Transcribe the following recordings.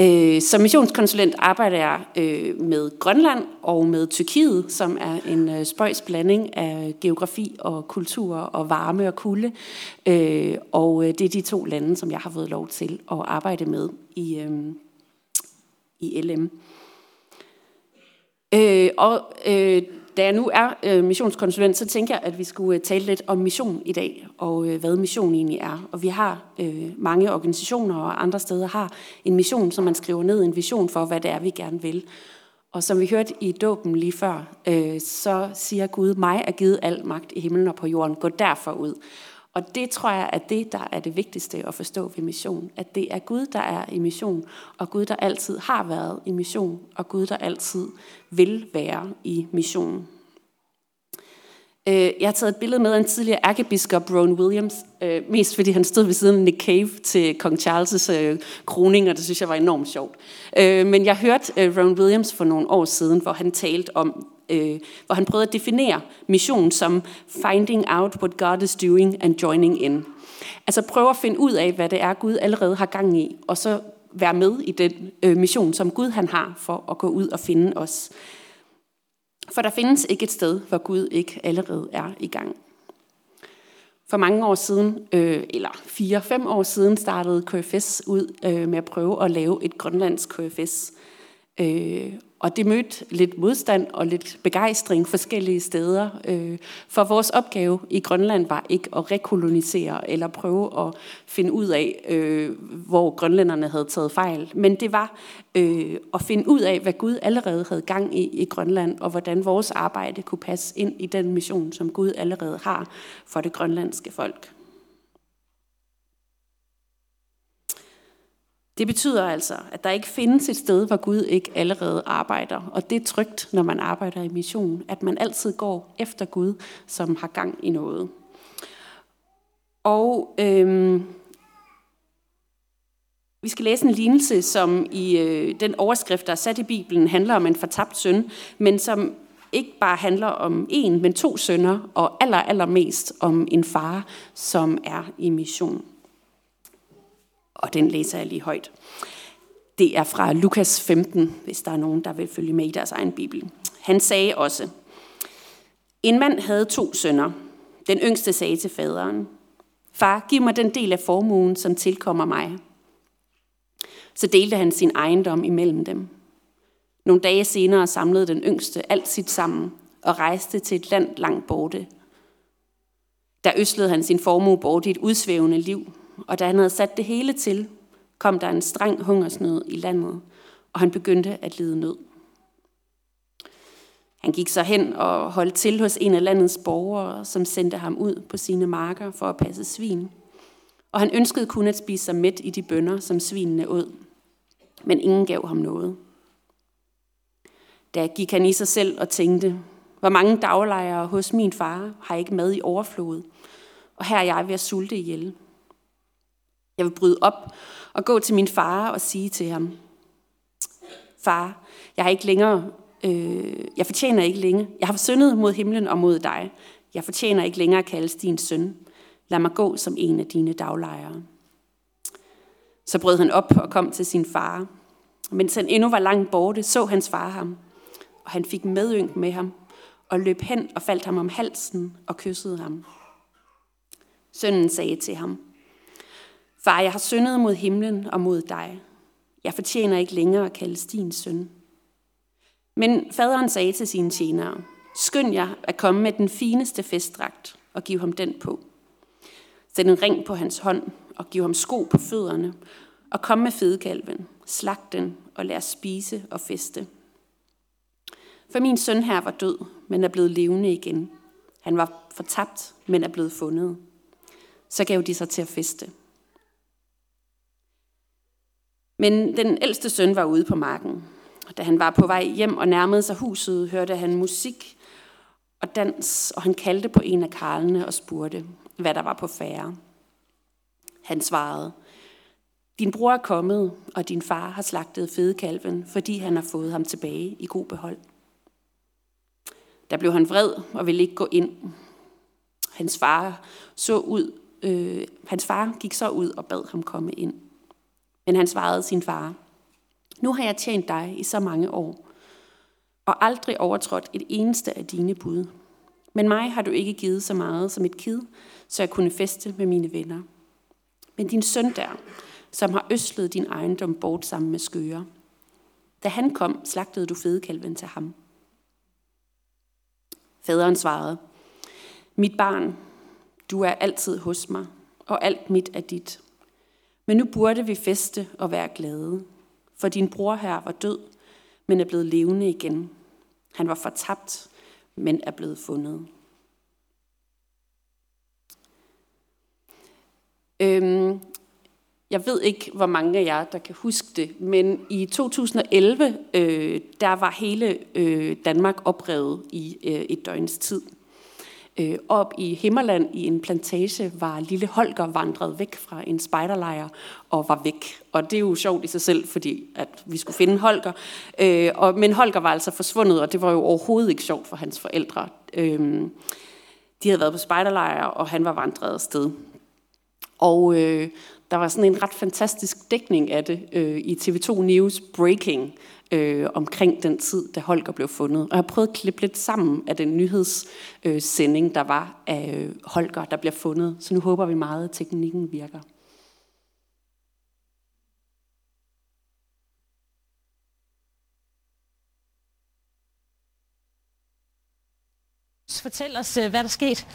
Øh, som missionskonsulent arbejder jeg øh, med Grønland og med Tyrkiet, som er en øh, spøjs blanding af geografi og kultur og varme og kulde. Øh, og øh, det er de to lande, som jeg har fået lov til at arbejde med i, øh, i LM. Øh, og øh, da jeg nu er øh, missionskonsulent, så tænker jeg, at vi skulle øh, tale lidt om mission i dag, og øh, hvad mission egentlig er. Og vi har øh, mange organisationer og andre steder har en mission, som man skriver ned, en vision for, hvad det er, vi gerne vil. Og som vi hørte i dåben lige før, øh, så siger Gud, mig er givet al magt i himlen og på jorden, gå derfor ud. Og det tror jeg er det, der er det vigtigste at forstå ved mission. At det er Gud, der er i mission, og Gud, der altid har været i mission, og Gud, der altid vil være i mission. Øh, jeg har taget et billede med af en tidligere ærkebiskop, Ron Williams, øh, mest fordi han stod ved siden af Nick Cave til kong Charles' øh, kroning, og det synes jeg var enormt sjovt. Øh, men jeg hørte øh, Ron Williams for nogle år siden, hvor han talte om øh, hvor han prøvede at definere mission som finding out what God is doing and joining in. Altså prøve at finde ud af, hvad det er, Gud allerede har gang i, og så være med i den øh, mission, som Gud han har for at gå ud og finde os. For der findes ikke et sted, hvor Gud ikke allerede er i gang. For mange år siden, øh, eller fire-fem år siden, startede KFS ud øh, med at prøve at lave et grønlandsk KFS. Øh, og det mødte lidt modstand og lidt begejstring forskellige steder. Øh, for vores opgave i Grønland var ikke at rekolonisere eller prøve at finde ud af, øh, hvor grønlænderne havde taget fejl. Men det var øh, at finde ud af, hvad Gud allerede havde gang i i Grønland, og hvordan vores arbejde kunne passe ind i den mission, som Gud allerede har for det grønlandske folk. Det betyder altså, at der ikke findes et sted, hvor Gud ikke allerede arbejder. Og det er trygt, når man arbejder i mission, at man altid går efter Gud, som har gang i noget. Og øhm, vi skal læse en lignelse, som i øh, den overskrift, der er sat i Bibelen, handler om en fortabt søn, men som ikke bare handler om en, men to sønner, og aller, allermest om en far, som er i mission og den læser jeg lige højt. Det er fra Lukas 15, hvis der er nogen, der vil følge med i deres egen bibel. Han sagde også, en mand havde to sønner. Den yngste sagde til faderen, Far, giv mig den del af formuen, som tilkommer mig. Så delte han sin ejendom imellem dem. Nogle dage senere samlede den yngste alt sit sammen og rejste til et land langt borte. Der øslede han sin formue bort i et udsvævende liv, og da han havde sat det hele til, kom der en streng hungersnød i landet, og han begyndte at lide nød. Han gik så hen og holdt til hos en af landets borgere, som sendte ham ud på sine marker for at passe svin. Og han ønskede kun at spise sig mæt i de bønder, som svinene åd. Men ingen gav ham noget. Da gik han i sig selv og tænkte, hvor mange daglejere hos min far har ikke mad i overflod, og her er jeg ved at sulte ihjel. Jeg vil bryde op og gå til min far og sige til ham, Far, jeg har ikke længere, øh, jeg fortjener ikke længe. Jeg har syndet mod himlen og mod dig. Jeg fortjener ikke længere at kaldes din søn. Lad mig gå som en af dine daglejere. Så brød han op og kom til sin far. Mens han endnu var langt borte, så hans far ham, og han fik medynk med ham, og løb hen og faldt ham om halsen og kyssede ham. Sønnen sagde til ham, Far, jeg har syndet mod himlen og mod dig. Jeg fortjener ikke længere at kaldes din søn. Men faderen sagde til sine tjenere, skynd jer at komme med den fineste festdragt og give ham den på. Sæt en ring på hans hånd og giv ham sko på fødderne, og kom med fedekalven, slag den og lad os spise og feste. For min søn her var død, men er blevet levende igen. Han var fortabt, men er blevet fundet. Så gav de sig til at feste. Men den ældste søn var ude på marken. Da han var på vej hjem og nærmede sig huset, hørte han musik og dans, og han kaldte på en af karlene og spurgte, hvad der var på færre. Han svarede, din bror er kommet, og din far har slagtet fedekalven, fordi han har fået ham tilbage i god behold. Der blev han vred og ville ikke gå ind. Hans far, så ud, øh, hans far gik så ud og bad ham komme ind. Men han svarede sin far, Nu har jeg tjent dig i så mange år, og aldrig overtrådt et eneste af dine bud. Men mig har du ikke givet så meget som et kid, så jeg kunne feste med mine venner. Men din søn der, som har øslet din ejendom bort sammen med skøre. Da han kom, slagtede du fedekalven til ham. Faderen svarede, Mit barn, du er altid hos mig, og alt mit er dit. Men nu burde vi feste og være glade, for din bror her var død, men er blevet levende igen. Han var fortabt, men er blevet fundet. Øhm, jeg ved ikke, hvor mange af jer, der kan huske det, men i 2011, øh, der var hele øh, Danmark oprevet i øh, et døgns tid. Øh, op i Himmerland i en plantage var lille Holger vandret væk fra en spejderlejr og var væk. Og det er jo sjovt i sig selv, fordi at vi skulle finde Holger. Øh, og, men Holger var altså forsvundet, og det var jo overhovedet ikke sjovt for hans forældre. Øh, de havde været på spejderlejr, og han var vandret afsted. Og øh, der var sådan en ret fantastisk dækning af det øh, i TV2 News Breaking øh, omkring den tid, da Holger blev fundet. Og jeg har prøvet at klippe lidt sammen af den nyhedssending, øh, der var af øh, Holger, der bliver fundet. Så nu håber vi meget, at teknikken virker. Fortæl os, øh, hvad der skete.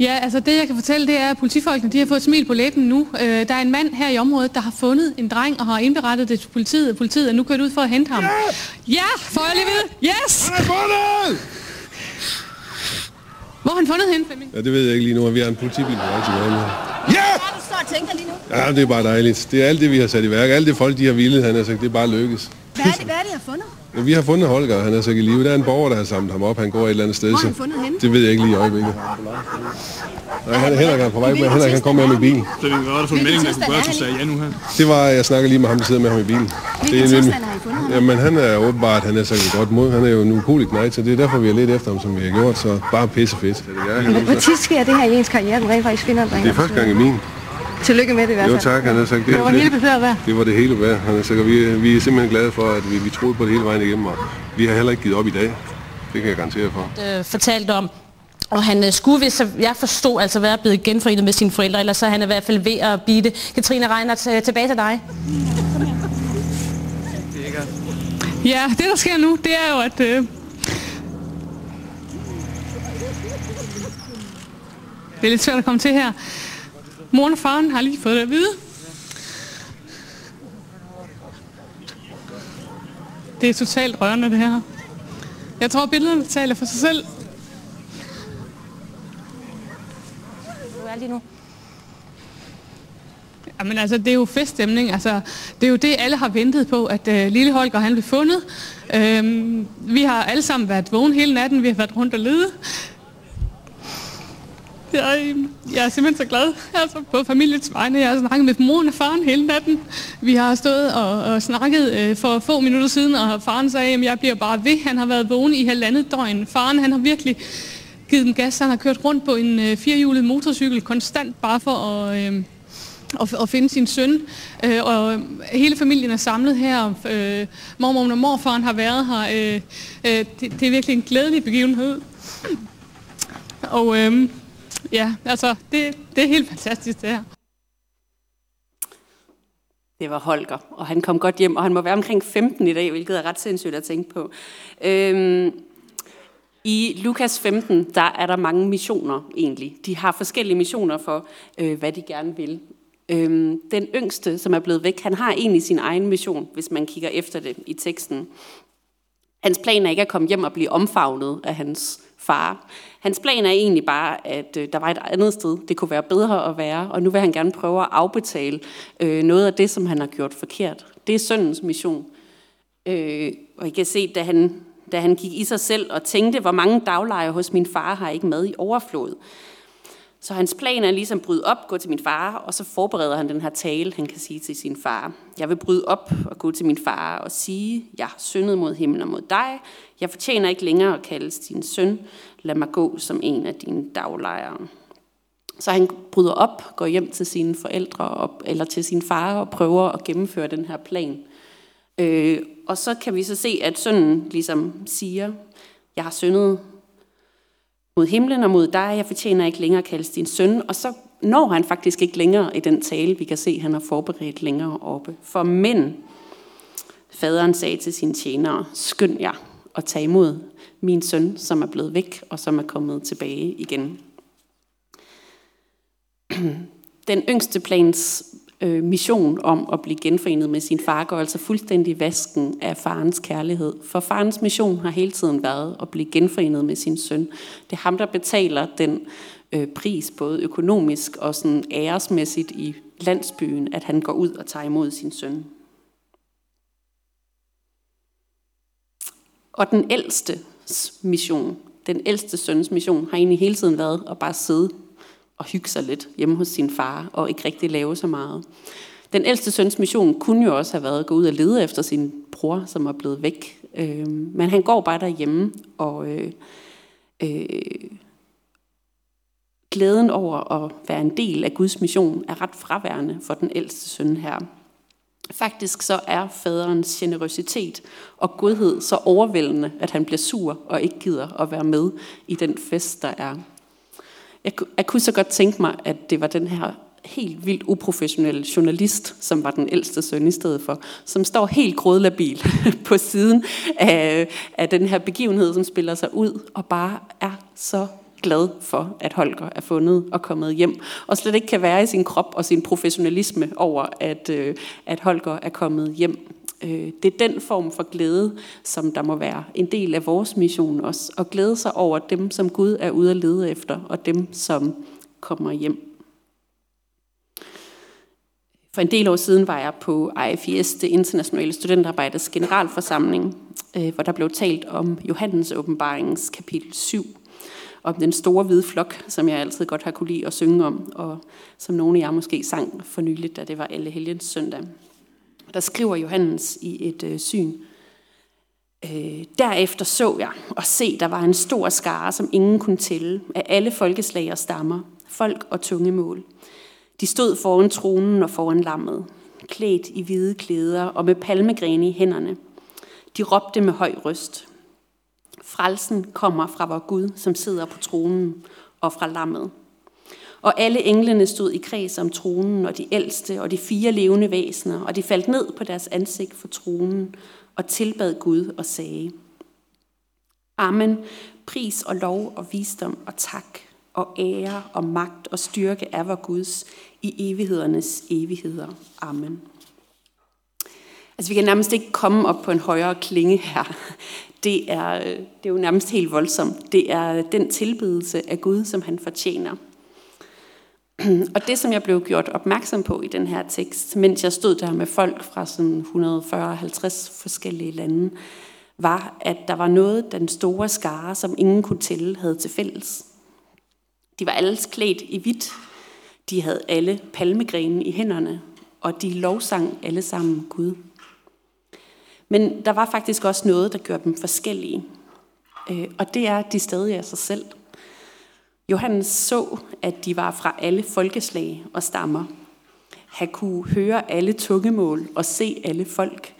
Ja, altså det jeg kan fortælle, det er, at politifolkene de har fået smil på læben nu. Øh, der er en mand her i området, der har fundet en dreng og har indberettet det til politiet. Politiet er nu kørt ud for at hente ham. Ja, ja får jeg lige vide. Yes! Han er fundet! Hvor har han fundet hende, Flemming? Ja, det ved jeg ikke lige nu, vi har en politibil på vej til Ja! Og lige nu? Ja, det er bare dejligt. Det er alt det, vi har sat i værk. Alt det folk, de har ville, han har sagt, det er bare lykkes. Hvad er det, hvad er det, I har fundet? Ja, vi har fundet Holger, han er så i live. Der er en borger, der har samlet ham op. Han går et eller andet sted. Hvor har han fundet henne? Det ved jeg ikke lige i øjeblikket. Nej, han, Henrik er på vej med. Henrik han kommer med ham i bilen. Hvad var det for en melding, der kunne gøre, at du sagde ja nu her? Det var, jeg snakker lige med ham, der sidder med ham i bilen. Hvilken det er tilstand har I fundet ham? Jamen, han er åbenbart, han er så godt mod. Han er jo en ukulig knægt, så det er derfor, vi har let efter ham, som vi har gjort. Så bare pisse fedt. Så det er, Hvor tit sker det her i ens karriere, at man rent faktisk finder en dreng? det er første gang i min. Tillykke med det i hvert Jo fald. tak, han har sagt det. Det var hele besøget værd. Det var det hele værd. Han har sagt, og vi, vi er simpelthen glade for, at vi, vi troede på det hele vejen igennem, og vi har heller ikke givet op i dag. Det kan jeg garantere for. Øh, fortalt om. Og han øh, skulle, hvis jeg forstod, altså være blevet genforenet med sine forældre, ellers så er han i hvert fald ved at blive det. Katrine Reinhardt, tilbage til dig. Ja, det der sker nu, det er jo, at... Øh, det er lidt svært at komme til her. Moren og faren har lige fået det at vide. Det er totalt rørende, det her. Jeg tror, billederne taler for sig selv. Du er lige nu. Jamen altså, det er jo feststemning. Altså, det er jo det, alle har ventet på, at øh, lille Holger han blev fundet. Øhm, vi har alle sammen været vågen hele natten. Vi har været rundt og lede. Jeg, jeg er simpelthen så glad altså, på familiets vegne. Jeg har snakket med moren og faren hele natten. Vi har stået og, og snakket øh, for få minutter siden, og faren sagde, at jeg bliver bare ved. Han har været vågen i halvandet døgn. Faren han har virkelig givet dem gas. Han har kørt rundt på en øh, firehjulet motorcykel konstant, bare for at... Øh, og, og finde sin søn. Øh, og hele familien er samlet her. Øh, mormor og morfaren har været her. Øh, øh, det, det er virkelig en glædelig begivenhed. Og øh, ja, altså, det, det er helt fantastisk det her. Det var Holger, og han kom godt hjem, og han må være omkring 15 i dag, hvilket er ret sindssygt at tænke på. Øhm, I Lukas 15, der er der mange missioner egentlig. De har forskellige missioner for, øh, hvad de gerne vil. Øhm, den yngste, som er blevet væk, han har egentlig sin egen mission, hvis man kigger efter det i teksten. Hans plan er ikke at komme hjem og blive omfavnet af hans far. Hans plan er egentlig bare, at øh, der var et andet sted, det kunne være bedre at være, og nu vil han gerne prøve at afbetale øh, noget af det, som han har gjort forkert. Det er søndens mission. Øh, og I kan se, da han, da han gik i sig selv og tænkte, hvor mange daglejer hos min far har ikke med i overflod. Så hans plan er ligesom at bryde op, gå til min far, og så forbereder han den her tale, han kan sige til sin far. Jeg vil bryde op og gå til min far og sige, jeg har syndet mod himlen og mod dig. Jeg fortjener ikke længere at kaldes din søn. Lad mig gå som en af dine daglejere. Så han bryder op, går hjem til sine forældre op, eller til sin far og prøver at gennemføre den her plan. Øh, og så kan vi så se, at sønnen ligesom siger, jeg har syndet mod himlen og mod dig, jeg fortjener ikke længere at kaldes din søn. Og så når han faktisk ikke længere i den tale, vi kan se, han har forberedt længere oppe. For men, faderen sagde til sine tjenere, skynd jer og tag imod min søn, som er blevet væk og som er kommet tilbage igen. Den yngste plans øh, mission om at blive genforenet med sin far går altså fuldstændig vasken af farens kærlighed. For farens mission har hele tiden været at blive genforenet med sin søn. Det er ham, der betaler den øh, pris, både økonomisk og sådan æresmæssigt i landsbyen, at han går ud og tager imod sin søn. Og den ældste mission, den ældste søns mission, har egentlig hele tiden været at bare sidde og hygge sig lidt hjemme hos sin far, og ikke rigtig lave så meget. Den ældste søns mission kunne jo også have været at gå ud og lede efter sin bror, som er blevet væk. Øh, men han går bare derhjemme, og øh, øh, glæden over at være en del af Guds mission er ret fraværende for den ældste søn her. Faktisk så er faderens generøsitet og godhed så overvældende, at han bliver sur og ikke gider at være med i den fest, der er. Jeg, jeg kunne så godt tænke mig, at det var den her helt vildt uprofessionelle journalist, som var den ældste søn i stedet for, som står helt grådlabil på siden af, af den her begivenhed, som spiller sig ud, og bare er så glad for, at Holger er fundet og kommet hjem, og slet ikke kan være i sin krop og sin professionalisme over, at, øh, at Holger er kommet hjem. Øh, det er den form for glæde, som der må være en del af vores mission også, og glæde sig over dem, som Gud er ude at lede efter, og dem, som kommer hjem. For en del år siden var jeg på IFIS, det internationale studentarbejdes generalforsamling, øh, hvor der blev talt om Johannes åbenbaringens kapitel 7, om den store hvide flok, som jeg altid godt har kunne lide at synge om, og som nogle af jer måske sang for nyligt, da det var alle helgens søndag. Der skriver Johannes i et øh, syn, øh, Derefter så jeg og se, der var en stor skare, som ingen kunne tælle, af alle folkeslag og stammer, folk og tungemål. De stod foran tronen og foran lammet, klædt i hvide klæder og med palmegrene i hænderne. De råbte med høj røst. Frelsen kommer fra vor Gud, som sidder på tronen, og fra lammet. Og alle englene stod i kreds om tronen, og de ældste, og de fire levende væsener, og de faldt ned på deres ansigt for tronen, og tilbad Gud og sagde, Amen, pris og lov og visdom og tak, og ære og magt og styrke er vor Guds i evighedernes evigheder. Amen. Altså, vi kan nærmest ikke komme op på en højere klinge her. Det er, øh, det er jo nærmest helt voldsomt. Det er den tilbedelse af Gud, som han fortjener. Og det, som jeg blev gjort opmærksom på i den her tekst, mens jeg stod der med folk fra sådan 140-50 forskellige lande, var, at der var noget, den store skare, som ingen kunne tælle, havde til fælles. De var alle klædt i hvidt. De havde alle palmegrene i hænderne, og de lovsang alle sammen Gud. Men der var faktisk også noget, der gjorde dem forskellige. Øh, og det er, at de stadig er sig selv. Johannes så, at de var fra alle folkeslag og stammer. Han kunne høre alle tungemål og se alle folk.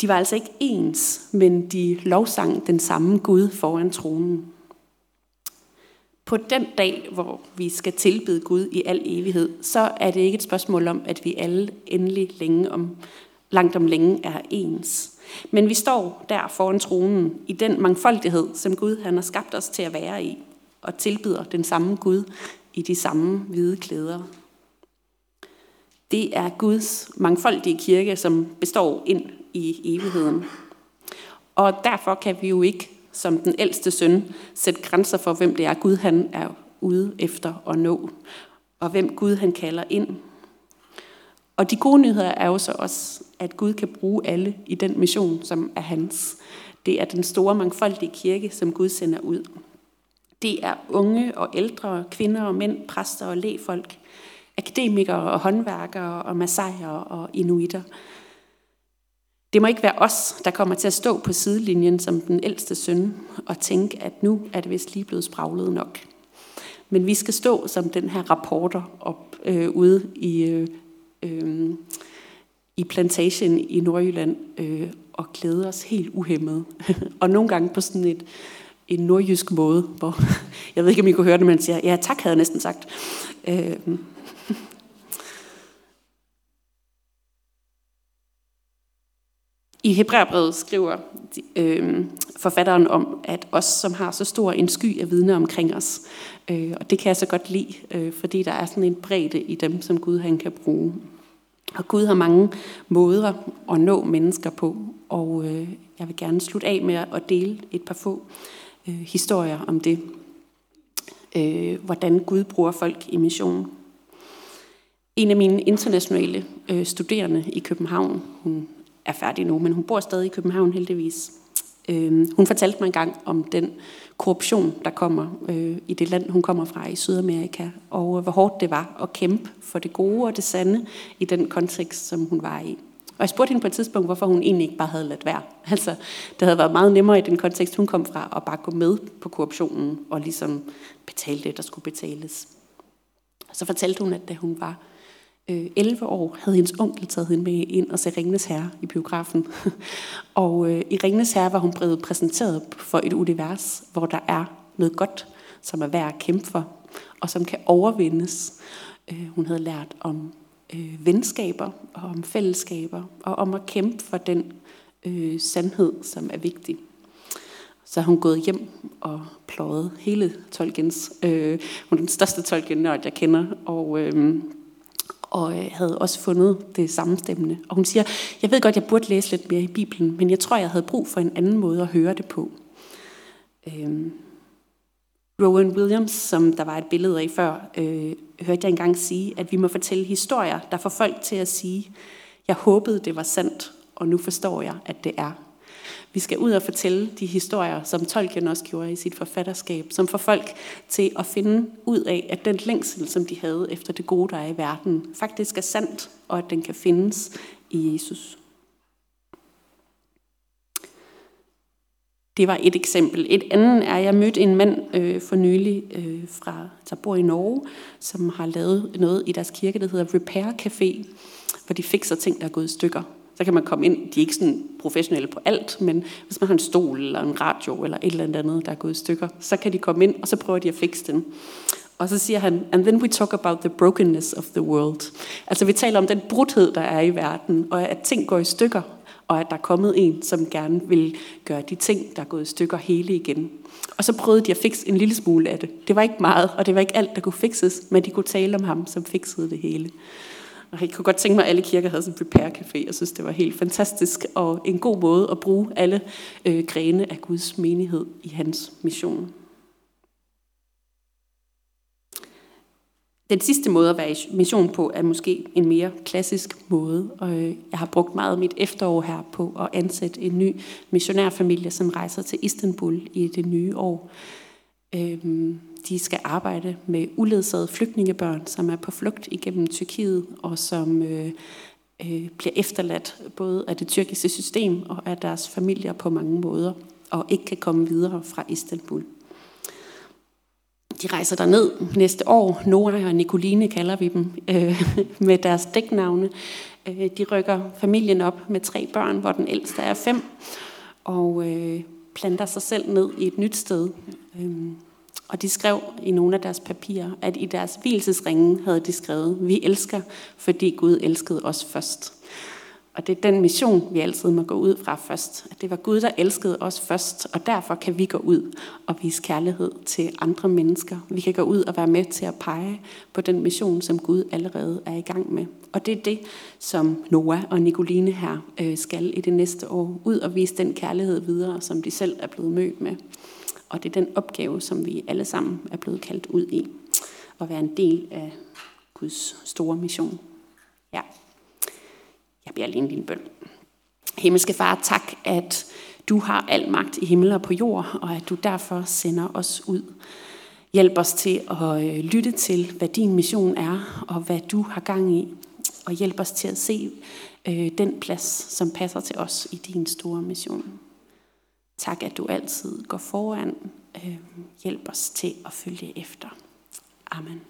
De var altså ikke ens, men de lovsang den samme Gud foran tronen. På den dag, hvor vi skal tilbede Gud i al evighed, så er det ikke et spørgsmål om, at vi alle endelig længe om, langt om længe er ens. Men vi står der foran tronen i den mangfoldighed, som Gud han har skabt os til at være i og tilbyder den samme Gud i de samme hvide klæder. Det er Guds mangfoldige kirke, som består ind i evigheden. Og derfor kan vi jo ikke, som den ældste søn, sætte grænser for, hvem det er Gud han er ude efter at nå, og hvem Gud han kalder ind. Og de gode nyheder er jo så også, at Gud kan bruge alle i den mission, som er hans. Det er den store mangfoldige kirke, som Gud sender ud. Det er unge og ældre, kvinder og mænd, præster og lægfolk, akademikere og håndværkere og massajer og inuitter. Det må ikke være os, der kommer til at stå på sidelinjen som den ældste søn og tænke, at nu er det vist lige blevet spraglet nok. Men vi skal stå som den her rapporter op øh, ude i, øh, øh, i plantagen i Nordjylland øh, og glæde os helt uhemmet. og nogle gange på sådan et, en nordjysk måde, hvor jeg ved ikke, om I kunne høre det, men siger, ja tak, havde jeg næsten sagt. Øh, I Hebræerbrevet skriver øh, forfatteren om, at os, som har så stor en sky af vidne omkring os, øh, og det kan jeg så godt lide, øh, fordi der er sådan en bredde i dem, som Gud han kan bruge. Og Gud har mange måder at nå mennesker på, og øh, jeg vil gerne slutte af med at dele et par få øh, historier om det. Øh, hvordan Gud bruger folk i mission. En af mine internationale øh, studerende i København, hun er færdig nu, men hun bor stadig i København heldigvis. Øh, hun fortalte mig engang om den korruption, der kommer øh, i det land, hun kommer fra i Sydamerika, og hvor hårdt det var at kæmpe for det gode og det sande i den kontekst, som hun var i. Og jeg spurgte hende på et tidspunkt, hvorfor hun egentlig ikke bare havde ladt være. Altså, det havde været meget nemmere i den kontekst, hun kom fra, at bare gå med på korruptionen og ligesom betale det, der skulle betales. Så fortalte hun, at da hun var øh, 11 år havde hendes onkel taget hende med ind og se Ringnes Herre i biografen. og øh, i Ringnes Herre var hun blevet præsenteret for et univers, hvor der er noget godt, som er værd at kæmpe for, og som kan overvindes. Øh, hun havde lært om øh, venskaber og om fællesskaber, og om at kæmpe for den øh, sandhed, som er vigtig. Så har hun gået hjem og pløjet hele Tolkiens. Øh, hun er den største Tolkien-nørd, jeg kender, og øh, og øh, havde også fundet det sammenstemmende. Og hun siger, jeg ved godt, jeg burde læse lidt mere i Bibelen, men jeg tror, jeg havde brug for en anden måde at høre det på. Øh, Rowan Williams, som der var et billede af før, øh, hørte jeg engang sige, at vi må fortælle historier, der får folk til at sige, jeg håbede, det var sandt, og nu forstår jeg, at det er. Vi skal ud og fortælle de historier, som Tolkien også gjorde i sit forfatterskab, som får folk til at finde ud af, at den længsel, som de havde efter det gode, der er i verden, faktisk er sandt, og at den kan findes i Jesus. Det var et eksempel. Et andet er, at jeg mødte en mand øh, for nylig, øh, fra, der bor i Norge, som har lavet noget i deres kirke, der hedder Repair Café, hvor de fikser ting, der er gået i stykker. Så kan man komme ind, de er ikke sådan professionelle på alt, men hvis man har en stol eller en radio eller et eller andet, der er gået i stykker, så kan de komme ind, og så prøver de at fikse den. Og så siger han, and then we talk about the brokenness of the world. Altså vi taler om den brudhed, der er i verden, og at ting går i stykker, og at der er kommet en, som gerne vil gøre de ting, der er gået i stykker hele igen. Og så prøvede de at fikse en lille smule af det. Det var ikke meget, og det var ikke alt, der kunne fikses, men de kunne tale om ham, som fiksede det hele. Og jeg kunne godt tænke mig, at alle kirker havde sådan en repair café. Jeg synes, det var helt fantastisk og en god måde at bruge alle øh, grene af Guds menighed i hans mission. Den sidste måde at være i mission på er måske en mere klassisk måde. Og øh, jeg har brugt meget af mit efterår her på at ansætte en ny missionærfamilie, som rejser til Istanbul i det nye år. Øhm, de skal arbejde med uledsagede flygtningebørn, som er på flugt igennem Tyrkiet, og som øh, øh, bliver efterladt både af det tyrkiske system og af deres familier på mange måder, og ikke kan komme videre fra Istanbul. De rejser der ned næste år. Nora og Nicoline kalder vi dem øh, med deres dæknavne. Øh, de rykker familien op med tre børn, hvor den ældste er fem, og øh, planter sig selv ned i et nyt sted. Øh, og de skrev i nogle af deres papirer, at i deres hvilesesringe havde de skrevet, vi elsker, fordi Gud elskede os først. Og det er den mission, vi altid må gå ud fra først. At det var Gud, der elskede os først, og derfor kan vi gå ud og vise kærlighed til andre mennesker. Vi kan gå ud og være med til at pege på den mission, som Gud allerede er i gang med. Og det er det, som Noah og Nicoline her øh, skal i det næste år. Ud og vise den kærlighed videre, som de selv er blevet mødt med. Og det er den opgave, som vi alle sammen er blevet kaldt ud i. At være en del af Guds store mission. Ja. Jeg bliver lige bøn. Himmelske Far, tak, at du har al magt i himmel og på jord, og at du derfor sender os ud. Hjælp os til at øh, lytte til, hvad din mission er, og hvad du har gang i. Og hjælp os til at se øh, den plads, som passer til os i din store mission. Tak, at du altid går foran. Øh, hjælp os til at følge efter. Amen.